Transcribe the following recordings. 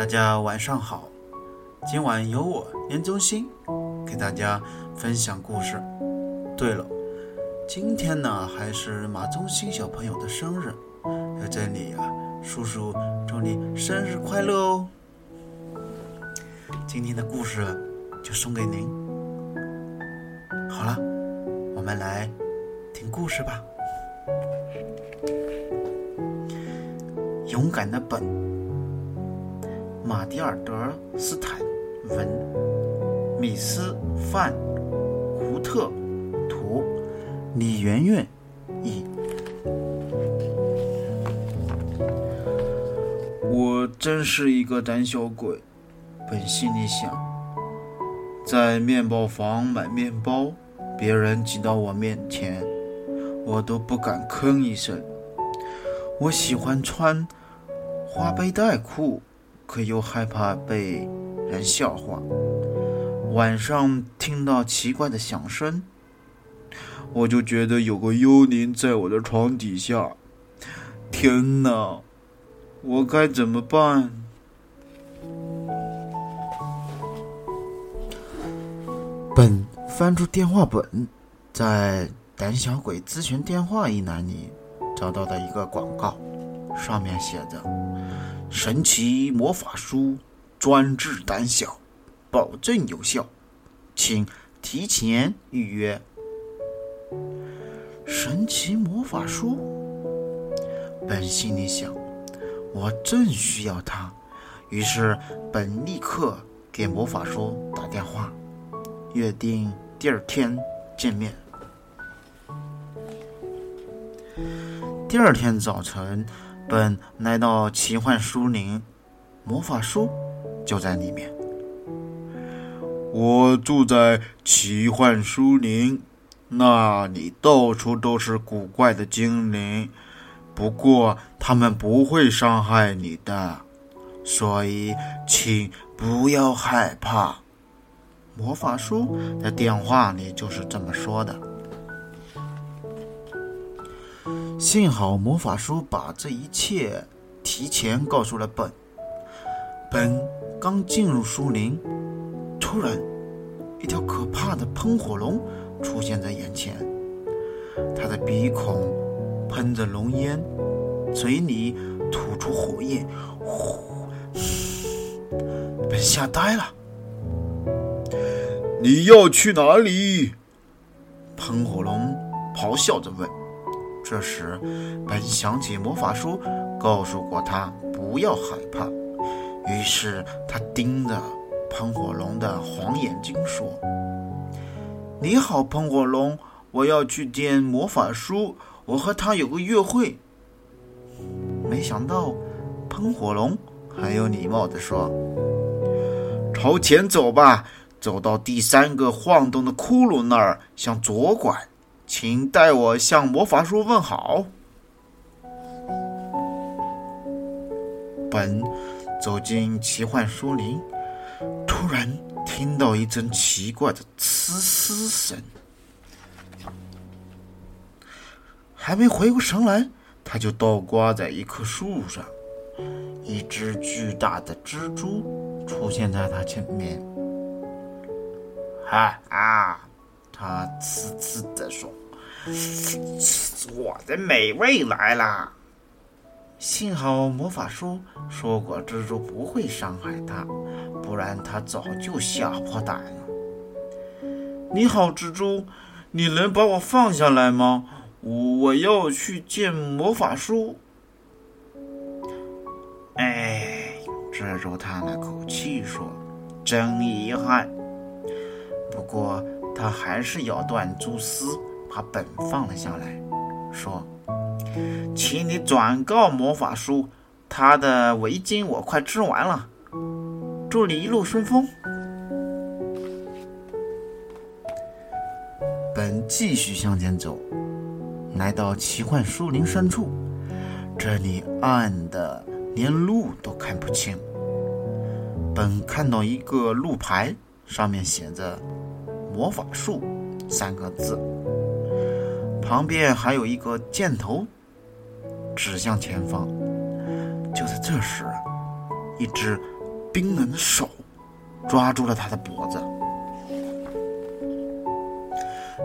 大家晚上好，今晚由我严中心给大家分享故事。对了，今天呢还是马中心小朋友的生日，在这里啊，叔叔祝你生日快乐哦！今天的故事就送给您。好了，我们来听故事吧。勇敢的本，马蒂尔德·斯坦文，米斯·范胡特图，李媛媛译。我真是一个胆小鬼，本心里想。在面包房买面包，别人挤到我面前，我都不敢吭一声。我喜欢穿。花背带裤，可又害怕被人笑话。晚上听到奇怪的响声，我就觉得有个幽灵在我的床底下。天哪，我该怎么办？本翻出电话本，在胆小鬼咨询电话一栏里找到的一个广告。上面写着：“神奇魔法书，专治胆小，保证有效，请提前预约。”神奇魔法书，本心里想：“我正需要它。”于是本立刻给魔法书打电话，约定第二天见面。第二天早晨。本来到奇幻书林，魔法书就在里面。我住在奇幻书林，那里到处都是古怪的精灵，不过他们不会伤害你的，所以请不要害怕。魔法书在电话里就是这么说的。幸好魔法书把这一切提前告诉了本。本刚进入树林，突然，一条可怕的喷火龙出现在眼前。它的鼻孔喷着浓烟，嘴里吐出火焰，呼！本吓呆了。你要去哪里？喷火龙咆哮着问。这时，本想起魔法书告诉过他不要害怕，于是他盯着喷火龙的黄眼睛说：“你好，喷火龙，我要去见魔法书，我和他有个约会。”没想到，喷火龙很有礼貌地说：“朝前走吧，走到第三个晃动的窟窿那儿，向左拐。”请代我向魔法书问好。本走进奇幻书林，突然听到一阵奇怪的呲嘶声。还没回过神来，他就倒挂在一棵树上。一只巨大的蜘蛛出现在他前面。啊啊！他呲呲地说。我的美味来了！幸好魔法书说过蜘蛛不会伤害他，不然他早就吓破胆了。你好，蜘蛛，你能把我放下来吗？我要去见魔法书。哎，蜘蛛叹了口气说：“真遗憾。”不过他还是咬断蛛丝。把本放了下来，说：“请你转告魔法书，他的围巾我快织完了。祝你一路顺风。”本继续向前走，来到奇幻树林深处，这里暗的连路都看不清。本看到一个路牌，上面写着“魔法术”三个字。旁边还有一个箭头，指向前方。就在这时，一只冰冷的手抓住了他的脖子。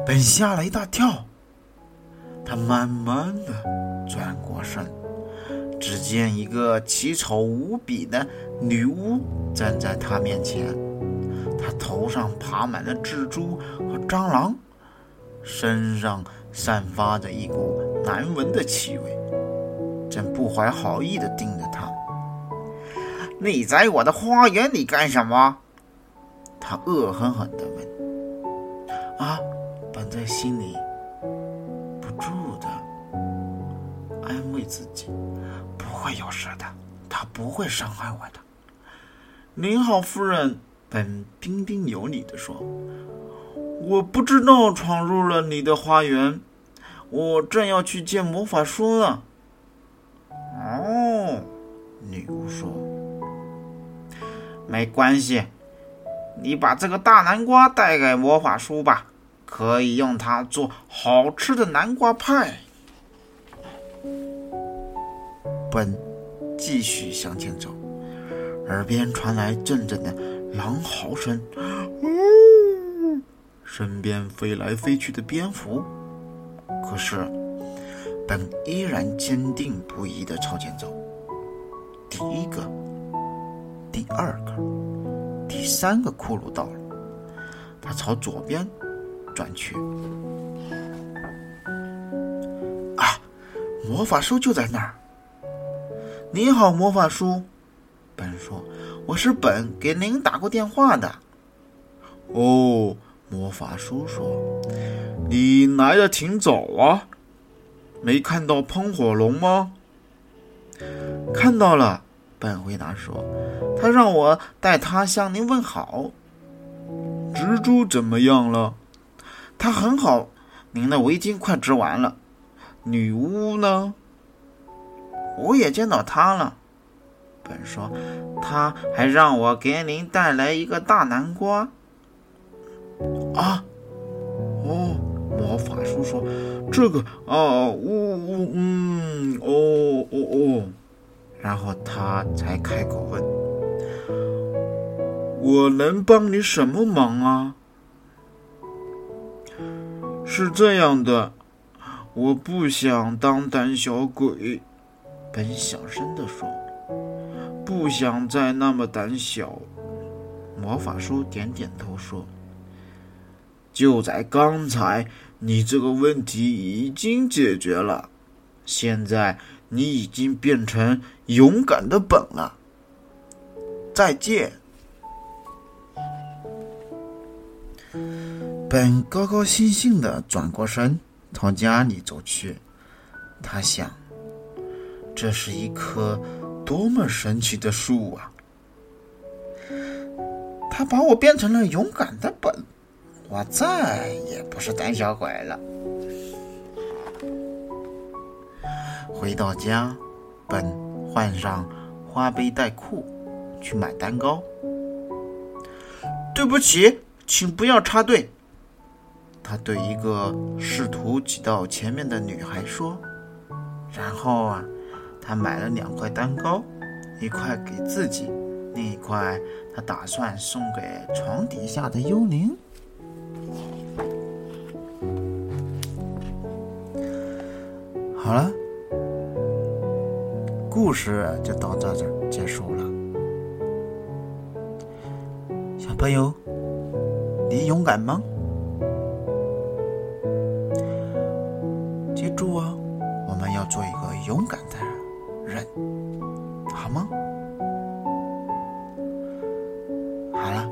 本吓了一大跳，他慢慢的转过身，只见一个奇丑无比的女巫站在他面前，她头上爬满了蜘蛛和蟑螂，身上散发着一股难闻的气味，正不怀好意的盯着他。你在我的花园里干什么？他恶狠狠地问。啊！本在心里不住的安慰自己，不会有事的，他不会伤害我的。您好，夫人，本彬彬有礼的说：“我不知道闯入了你的花园，我正要去见魔法书呢。”哦，女巫说：“没关系，你把这个大南瓜带给魔法书吧。”可以用它做好吃的南瓜派。本继续向前走，耳边传来阵阵的狼嚎声，呜！身边飞来飞去的蝙蝠。可是，本依然坚定不移地朝前走。第一个，第二个，第三个骷髅到了，他朝左边。转去啊！魔法书就在那儿。你好，魔法书。本说：“我是本，给您打过电话的。”哦，魔法叔叔：“你来的挺早啊，没看到喷火龙吗？”看到了，本回答说：“他让我带他向您问好。”蜘蛛怎么样了？他很好，您的围巾快织完了。女巫呢？我也见到她了。本说，他还让我给您带来一个大南瓜。啊，哦，魔法书说这个啊，呜呜，嗯，哦哦哦，然后他才开口问：“我能帮你什么忙啊？”是这样的，我不想当胆小鬼。本小声的说：“不想再那么胆小。”魔法书点点头说：“就在刚才，你这个问题已经解决了。现在你已经变成勇敢的本了。再见。”本高高兴兴的转过身，朝家里走去。他想：这是一颗多么神奇的树啊！他把我变成了勇敢的本，我再也不是胆小鬼了。回到家，本换上花背带裤，去买蛋糕。对不起，请不要插队。他对一个试图挤到前面的女孩说：“然后啊，他买了两块蛋糕，一块给自己，另一块他打算送给床底下的幽灵。”好了，故事就到这这结束了。小朋友，你勇敢吗？记住啊！我们要做一个勇敢的人人，好吗？好了，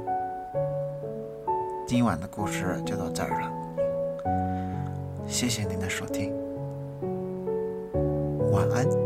今晚的故事就到这儿了。谢谢您的收听，晚安。